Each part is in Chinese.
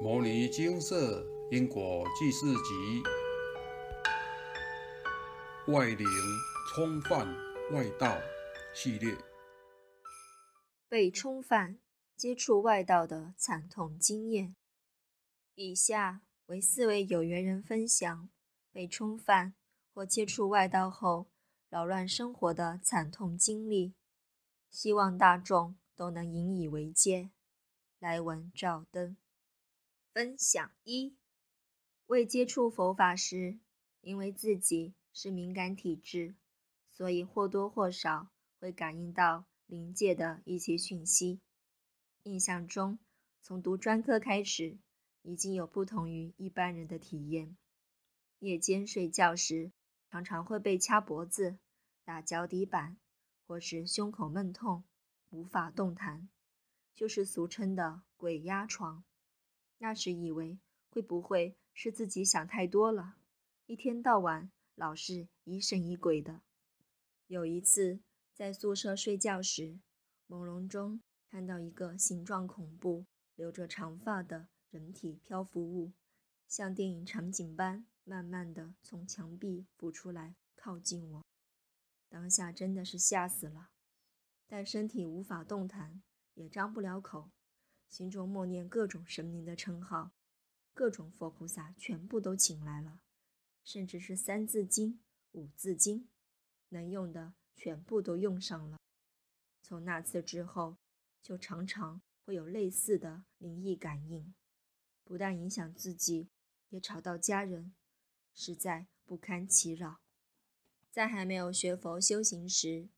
《摩尼金色因果记事集》外灵冲犯外道系列，被冲犯、接触外道的惨痛经验。以下为四位有缘人分享被冲犯或接触外道后扰乱生活的惨痛经历，希望大众都能引以为戒。来文照灯。分享一：未接触佛法时，因为自己是敏感体质，所以或多或少会感应到灵界的一些讯息。印象中，从读专科开始，已经有不同于一般人的体验。夜间睡觉时，常常会被掐脖子、打脚底板，或是胸口闷痛，无法动弹，就是俗称的“鬼压床”。那时以为会不会是自己想太多了，一天到晚老是疑神疑鬼的。有一次在宿舍睡觉时，朦胧中看到一个形状恐怖、留着长发的人体漂浮物，像电影场景般慢慢的从墙壁浮出来，靠近我。当下真的是吓死了，但身体无法动弹，也张不了口。心中默念各种神明的称号，各种佛菩萨全部都请来了，甚至是三字经、五字经，能用的全部都用上了。从那次之后，就常常会有类似的灵异感应，不但影响自己，也吵到家人，实在不堪其扰。在还没有学佛修行时，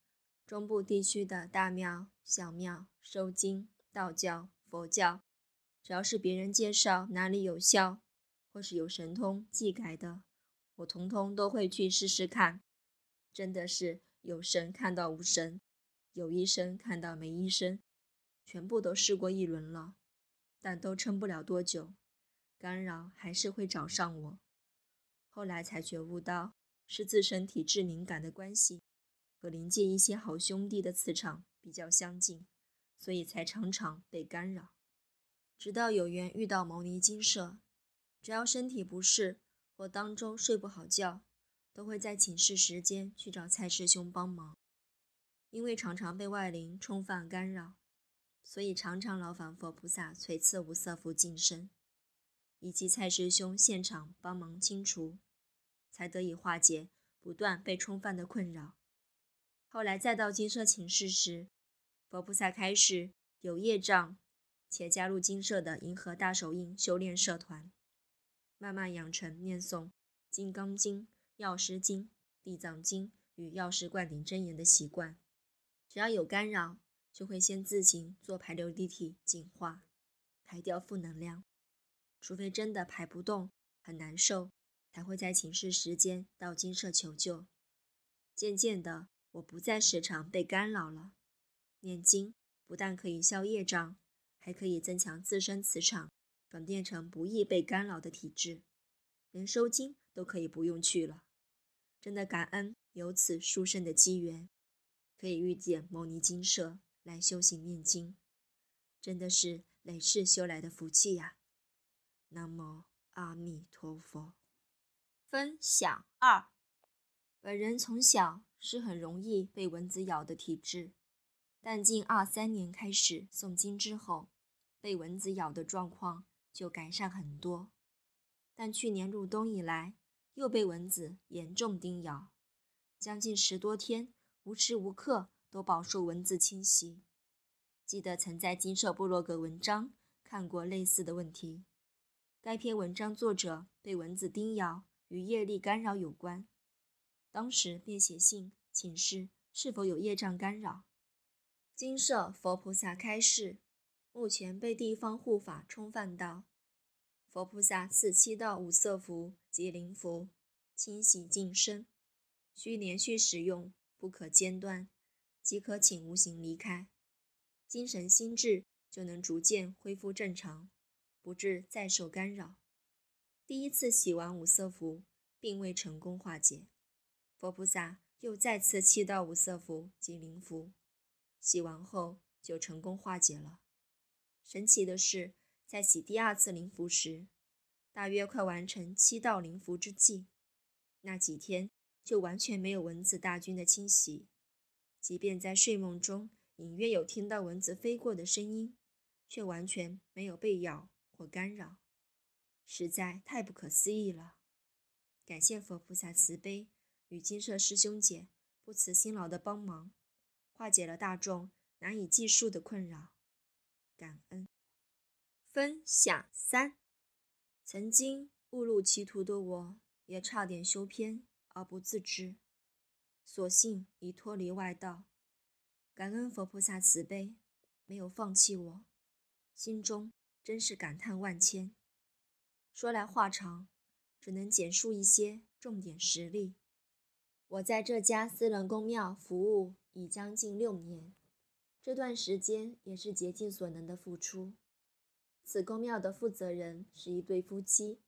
中部地区的大庙、小庙收经、道教。佛教，只要是别人介绍哪里有效，或是有神通技改的，我通通都会去试试看。真的是有神看到无神，有医生看到没医生，全部都试过一轮了，但都撑不了多久，干扰还是会找上我。后来才觉悟到是自身体质敏感的关系，和灵界一些好兄弟的磁场比较相近。所以才常常被干扰，直到有缘遇到牟尼金舍，只要身体不适或当周睡不好觉，都会在寝室时间去找蔡师兄帮忙。因为常常被外灵冲犯干扰，所以常常劳烦佛菩萨垂赐无色福净身，以及蔡师兄现场帮忙清除，才得以化解不断被冲犯的困扰。后来再到金舍寝室时，佛菩萨开始有业障，且加入金色的银河大手印修炼社团，慢慢养成念诵《金刚经》《药师经》《地藏经》与药师灌顶真言的习惯。只要有干扰，就会先自行做排流滴体净化，排掉负能量。除非真的排不动，很难受，才会在寝室时间到金色求救。渐渐的，我不再时常被干扰了。念经不但可以消业障，还可以增强自身磁场，转变成不易被干扰的体质。连收经都可以不用去了，真的感恩有此殊胜的机缘，可以遇见牟尼金舍来修行念经，真的是累世修来的福气呀！南无阿弥陀佛。分享二，本人从小是很容易被蚊子咬的体质。但近二三年开始诵经之后，被蚊子咬的状况就改善很多。但去年入冬以来，又被蚊子严重叮咬，将近十多天，无时无刻都饱受蚊子侵袭。记得曾在金色部落格文章看过类似的问题，该篇文章作者被蚊子叮咬与业力干扰有关，当时便写信请示是否有业障干扰。金色佛菩萨开示：目前被地方护法冲犯到，佛菩萨赐七道五色符及灵符，清洗净身，需连续使用，不可间断，即可请无形离开，精神心智就能逐渐恢复正常，不致再受干扰。第一次洗完五色符，并未成功化解，佛菩萨又再次七道五色符及灵符。洗完后就成功化解了。神奇的是，在洗第二次灵符时，大约快完成七道灵符之际，那几天就完全没有蚊子大军的侵袭。即便在睡梦中隐约有听到蚊子飞过的声音，却完全没有被咬或干扰，实在太不可思议了。感谢佛菩萨慈悲与金色师兄姐不辞辛劳的帮忙，化解了大众难以计数的困扰。感恩。分享三：曾经误入歧途的我，也差点修偏而不自知，所幸已脱离外道。感恩佛菩萨慈悲，没有放弃我，心中真是感叹万千。说来话长。只能简述一些重点实例。我在这家私人公庙服务已将近六年，这段时间也是竭尽所能的付出。此公庙的负责人是一对夫妻，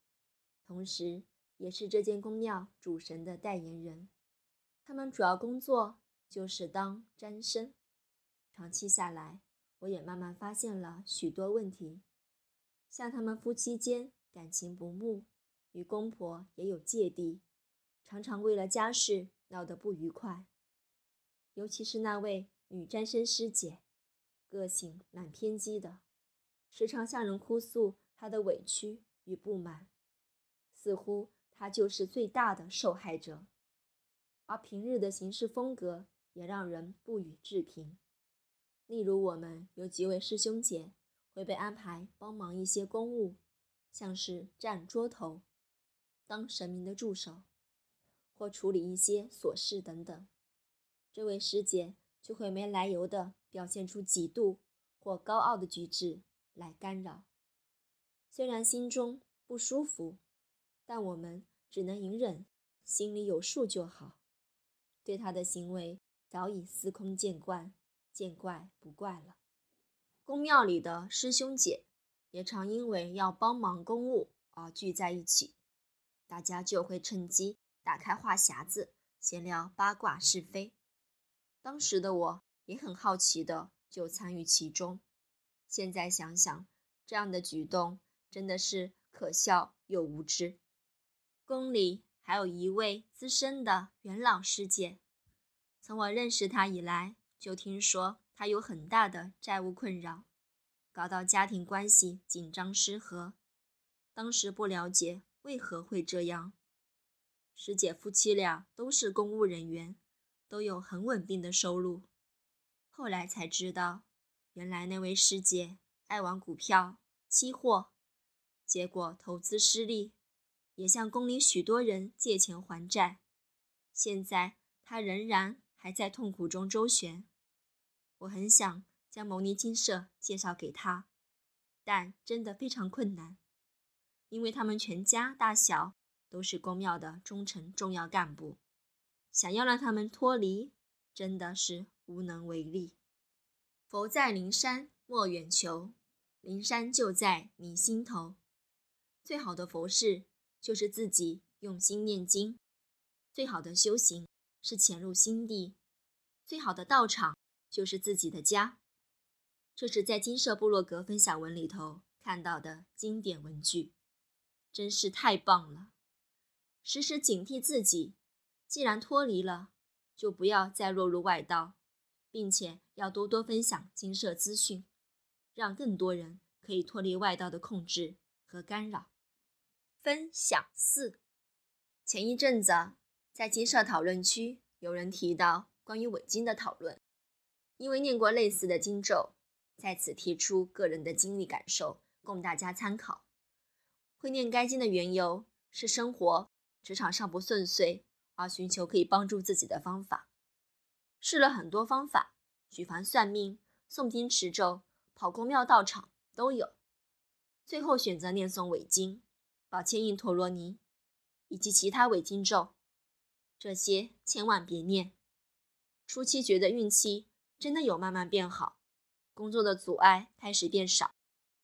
同时也是这间公庙主神的代言人。他们主要工作就是当占生。长期下来，我也慢慢发现了许多问题，像他们夫妻间感情不睦。与公婆也有芥蒂，常常为了家事闹得不愉快。尤其是那位女占身师姐，个性蛮偏激的，时常向人哭诉她的委屈与不满，似乎她就是最大的受害者。而平日的行事风格也让人不予置评。例如，我们有几位师兄姐会被安排帮忙一些公务，像是站桌头。当神明的助手，或处理一些琐事等等，这位师姐就会没来由的表现出嫉妒或高傲的举止来干扰。虽然心中不舒服，但我们只能隐忍，心里有数就好。对他的行为早已司空见惯，见怪不怪了。宫庙里的师兄姐也常因为要帮忙公务而聚在一起。大家就会趁机打开话匣子，闲聊八卦是非。当时的我也很好奇的，就参与其中。现在想想，这样的举动真的是可笑又无知。宫里还有一位资深的元老师姐，从我认识她以来，就听说她有很大的债务困扰，搞到家庭关系紧张失和。当时不了解。为何会这样？师姐夫妻俩都是公务人员，都有很稳定的收入。后来才知道，原来那位师姐爱玩股票、期货，结果投资失利，也向宫里许多人借钱还债。现在她仍然还在痛苦中周旋。我很想将牟尼金舍介绍给她，但真的非常困难。因为他们全家大小都是宫庙的忠诚重要干部，想要让他们脱离，真的是无能为力。佛在灵山莫远求，灵山就在你心头。最好的佛事就是自己用心念经，最好的修行是潜入心地，最好的道场就是自己的家。这是在金色部落格分享文里头看到的经典文句。真是太棒了！时时警惕自己，既然脱离了，就不要再落入外道，并且要多多分享金社资讯，让更多人可以脱离外道的控制和干扰。分享四：前一阵子在金社讨论区有人提到关于伪经的讨论，因为念过类似的经咒，在此提出个人的经历感受，供大家参考。会念该经的缘由是生活职场上不顺遂，而寻求可以帮助自己的方法。试了很多方法，举凡算命、诵经持咒、跑公庙道场都有，最后选择念诵伪经、宝千印陀罗尼以及其他伪经咒。这些千万别念。初期觉得运气真的有慢慢变好，工作的阻碍开始变少，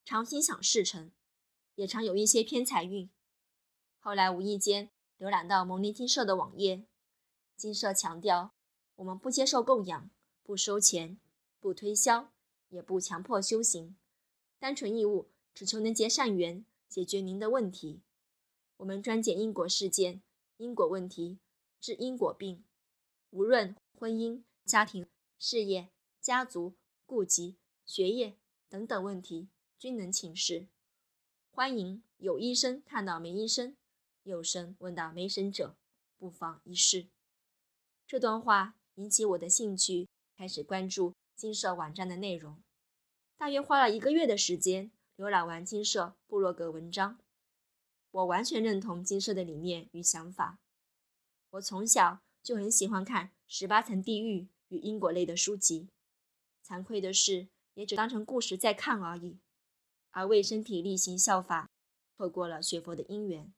常心想事成。也常有一些偏财运。后来无意间浏览到蒙尼金社的网页，金社强调我们不接受供养，不收钱，不推销，也不强迫修行，单纯义务只求能结善缘，解决您的问题。我们专解因果事件、因果问题，治因果病，无论婚姻、家庭、事业、家族、顾及、学业等等问题，均能请示。欢迎有医生看到没医生，有声问到没神者，不妨一试。这段话引起我的兴趣，开始关注金社网站的内容。大约花了一个月的时间，浏览完金社部落格文章。我完全认同金社的理念与想法。我从小就很喜欢看《十八层地狱》与因果类的书籍，惭愧的是，也只当成故事在看而已，而为身体力行效法，错过了学佛的因缘。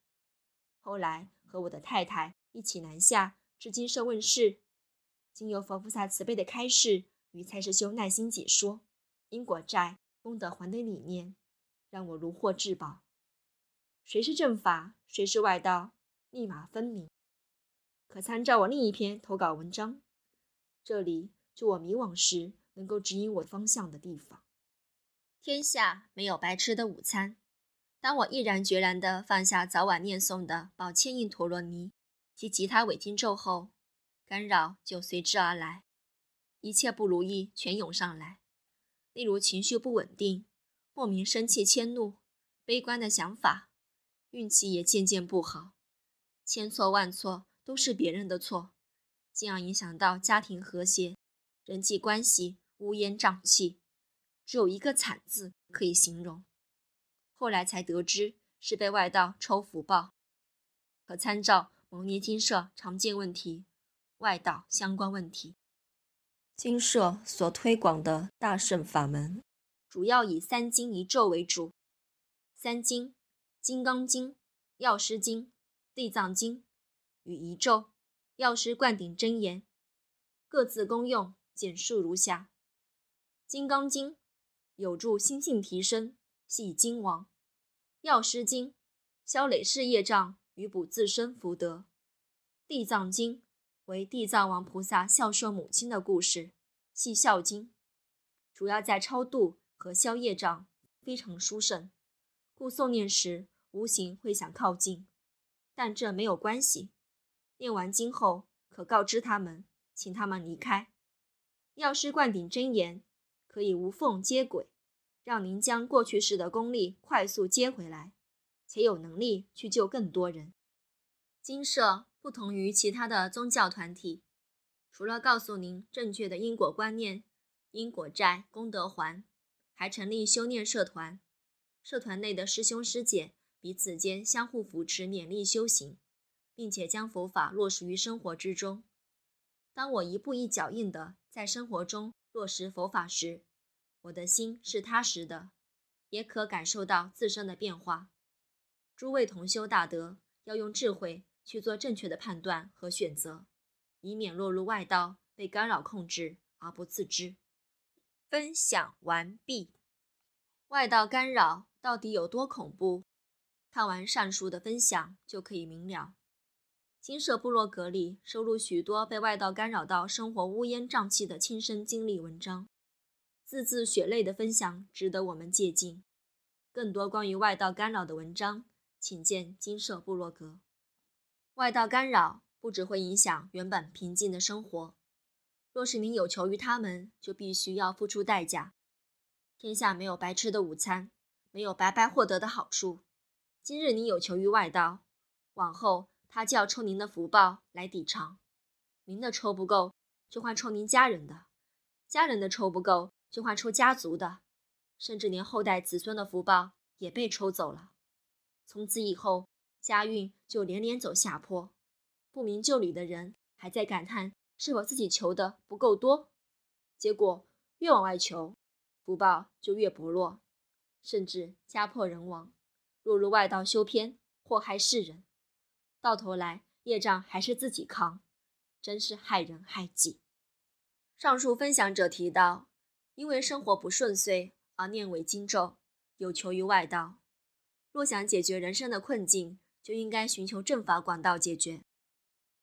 后来和我的太太一起南下，至金社问世，经由佛菩萨慈悲的开示与蔡师兄耐心解说。因果债、功德还的理念，让我如获至宝。谁是正法，谁是外道，立马分明。可参照我另一篇投稿文章，这里就我迷惘时能够指引我方向的地方。天下没有白吃的午餐。当我毅然决然地放下早晚念诵的宝千印陀罗尼及其他伪经咒后，干扰就随之而来，一切不如意全涌上来。例如情绪不稳定、莫名生气、迁怒、悲观的想法，运气也渐渐不好，千错万错都是别人的错，进而影响到家庭和谐、人际关系乌烟瘴气，只有一个惨字可以形容。后来才得知是被外道抽福报，可参照蒙年金社常见问题，外道相关问题。金社所推广的大圣法门，主要以三经一咒为主。三经：《金刚经》《药师经》《地藏经》与一咒《药师灌顶真言》，各自功用简述如下：《金刚经》有助心性提升，系金王；《药师经》消累世业障与补自身福德；《地藏经》为地藏王菩萨孝顺母亲的故事，系孝经，主要在超度和消业障，非常殊胜，故诵念时无形会想靠近，但这没有关系。念完经后，可告知他们，请他们离开。药师灌顶真言可以无缝接轨，让您将过去式的功力快速接回来，且有能力去救更多人。金社。不同于其他的宗教团体，除了告诉您正确的因果观念、因果债、功德还，还成立修炼社团。社团内的师兄师姐彼此间相互扶持、勉励修行，并且将佛法落实于生活之中。当我一步一脚印的在生活中落实佛法时，我的心是踏实的，也可感受到自身的变化。诸位同修大德，要用智慧。去做正确的判断和选择，以免落入外道被干扰控制而不自知。分享完毕。外道干扰到底有多恐怖？看完上述的分享就可以明了。金舍部落格里收录许多被外道干扰到生活乌烟瘴气的亲身经历文章，字字血泪的分享值得我们借鉴。更多关于外道干扰的文章，请见金舍部落格。外道干扰不只会影响原本平静的生活，若是您有求于他们，就必须要付出代价。天下没有白吃的午餐，没有白白获得的好处。今日您有求于外道，往后他就要抽您的福报来抵偿。您的抽不够，就换抽您家人的；家人的抽不够，就换抽家族的，甚至连后代子孙的福报也被抽走了。从此以后。家运就连连走下坡，不明就里的人还在感叹是否自己求的不够多，结果越往外求，福报就越薄弱，甚至家破人亡，落入外道修偏，祸害世人，到头来业障还是自己扛，真是害人害己。上述分享者提到，因为生活不顺遂而念为经咒，有求于外道，若想解决人生的困境。就应该寻求正法管道解决。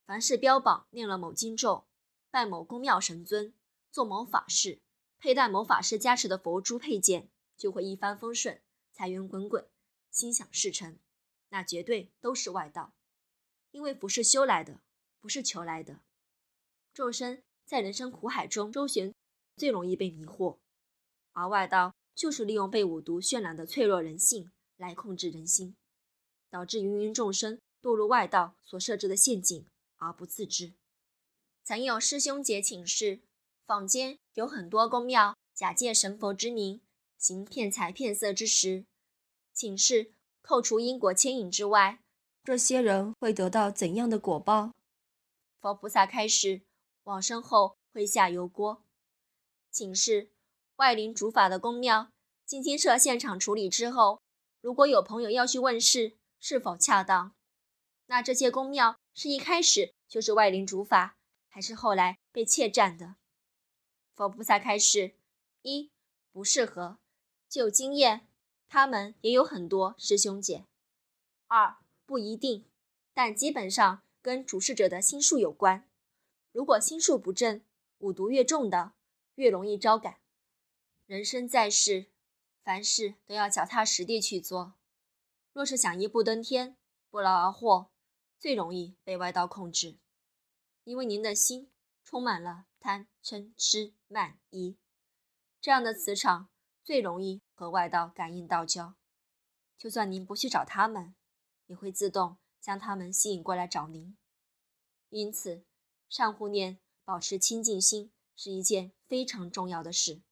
凡是标榜念了某经咒、拜某宫庙神尊、做某法事、佩戴某法师加持的佛珠配件，就会一帆风顺，财源滚滚，心想事成，那绝对都是外道，因为不是修来的，不是求来的。众生在人生苦海中周旋，最容易被迷惑，而外道就是利用被五毒渲染的脆弱人性来控制人心，导致芸芸众生堕入外道所设置的陷阱而不自知。曾有师兄姐请示，坊间有很多宫庙假借神佛之名行骗财骗色之实，请示扣除因果牵引之外，这些人会得到怎样的果报？佛菩萨开示，往生后会下油锅。请示外灵主法的宫庙，经金社现场处理之后，如果有朋友要去问事，是否恰当？那这些宫庙是一开始就是外灵主法？还是后来被窃占的。佛菩萨开示：一不适合，就经验，他们也有很多师兄姐；二不一定，但基本上跟主事者的心术有关。如果心术不正，五毒越重的，越容易招感。人生在世，凡事都要脚踏实地去做。若是想一步登天，不劳而获，最容易被外道控制。因为您的心充满了贪嗔痴慢疑，这样的磁场最容易和外道感应道交。就算您不去找他们，也会自动将他们吸引过来找您。因此，善护念、保持清净心是一件非常重要的事。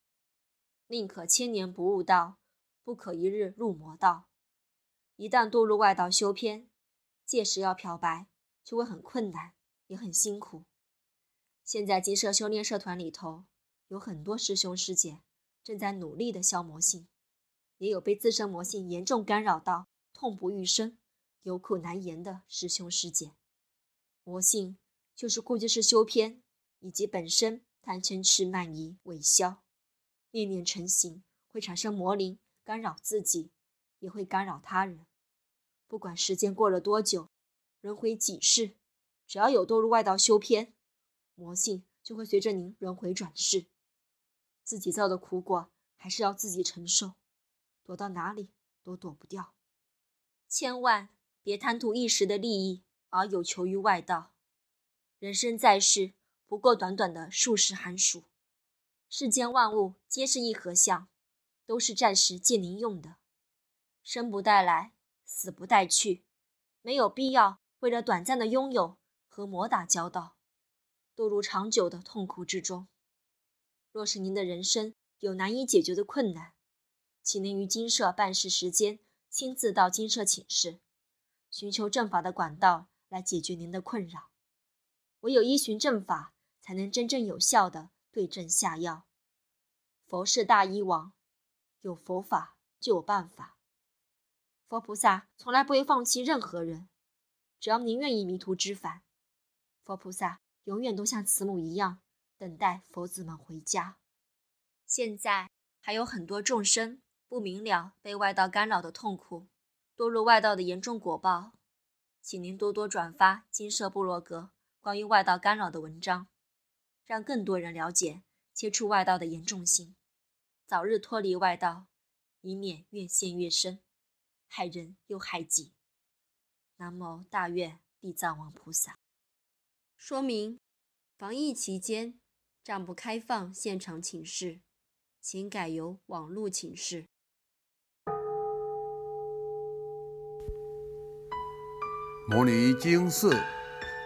宁可千年不悟道，不可一日入魔道。一旦堕入外道修偏，届时要漂白就会很困难。也很辛苦。现在金社修炼社团里头有很多师兄师姐正在努力的消魔性，也有被自身魔性严重干扰到痛不欲生、有苦难言的师兄师姐。魔性就是估计是修偏以及本身贪嗔痴慢疑未消，念念成形会产生魔灵干扰自己，也会干扰他人。不管时间过了多久，轮回几世。只要有堕入外道修偏，魔性就会随着您轮回转世，自己造的苦果还是要自己承受，躲到哪里都躲不掉。千万别贪图一时的利益而有求于外道。人生在世不过短短的数十寒暑，世间万物皆是一合相，都是暂时借您用的，生不带来，死不带去，没有必要为了短暂的拥有。和魔打交道，堕入长久的痛苦之中。若是您的人生有难以解决的困难，请您于金舍办事时间亲自到金舍请示，寻求正法的管道来解决您的困扰。唯有依循正法，才能真正有效的对症下药。佛是大医王，有佛法就有办法。佛菩萨从来不会放弃任何人，只要您愿意迷途知返。佛菩萨永远都像慈母一样，等待佛子们回家。现在还有很多众生不明了被外道干扰的痛苦，堕入外道的严重果报，请您多多转发金色部落格关于外道干扰的文章，让更多人了解接触外道的严重性，早日脱离外道，以免越陷越深，害人又害己。南无大愿地藏王菩萨。说明：防疫期间暂不开放现场请示，请改由网络请示。摩尼经寺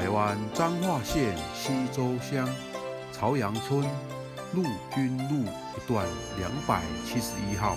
台湾彰化县西周乡朝阳村陆军路一段两百七十一号。